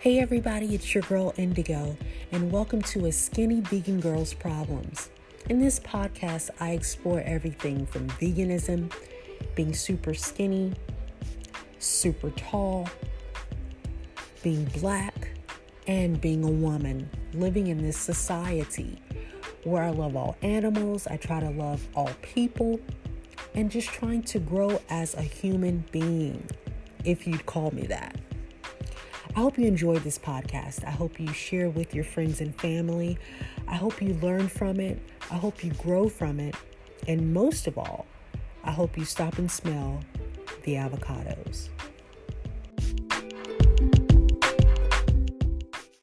Hey everybody, it's your girl Indigo, and welcome to A Skinny Vegan Girl's Problems. In this podcast, I explore everything from veganism, being super skinny, super tall, being black, and being a woman living in this society where I love all animals, I try to love all people, and just trying to grow as a human being, if you'd call me that. I hope you enjoyed this podcast. I hope you share with your friends and family. I hope you learn from it. I hope you grow from it. And most of all, I hope you stop and smell the avocados.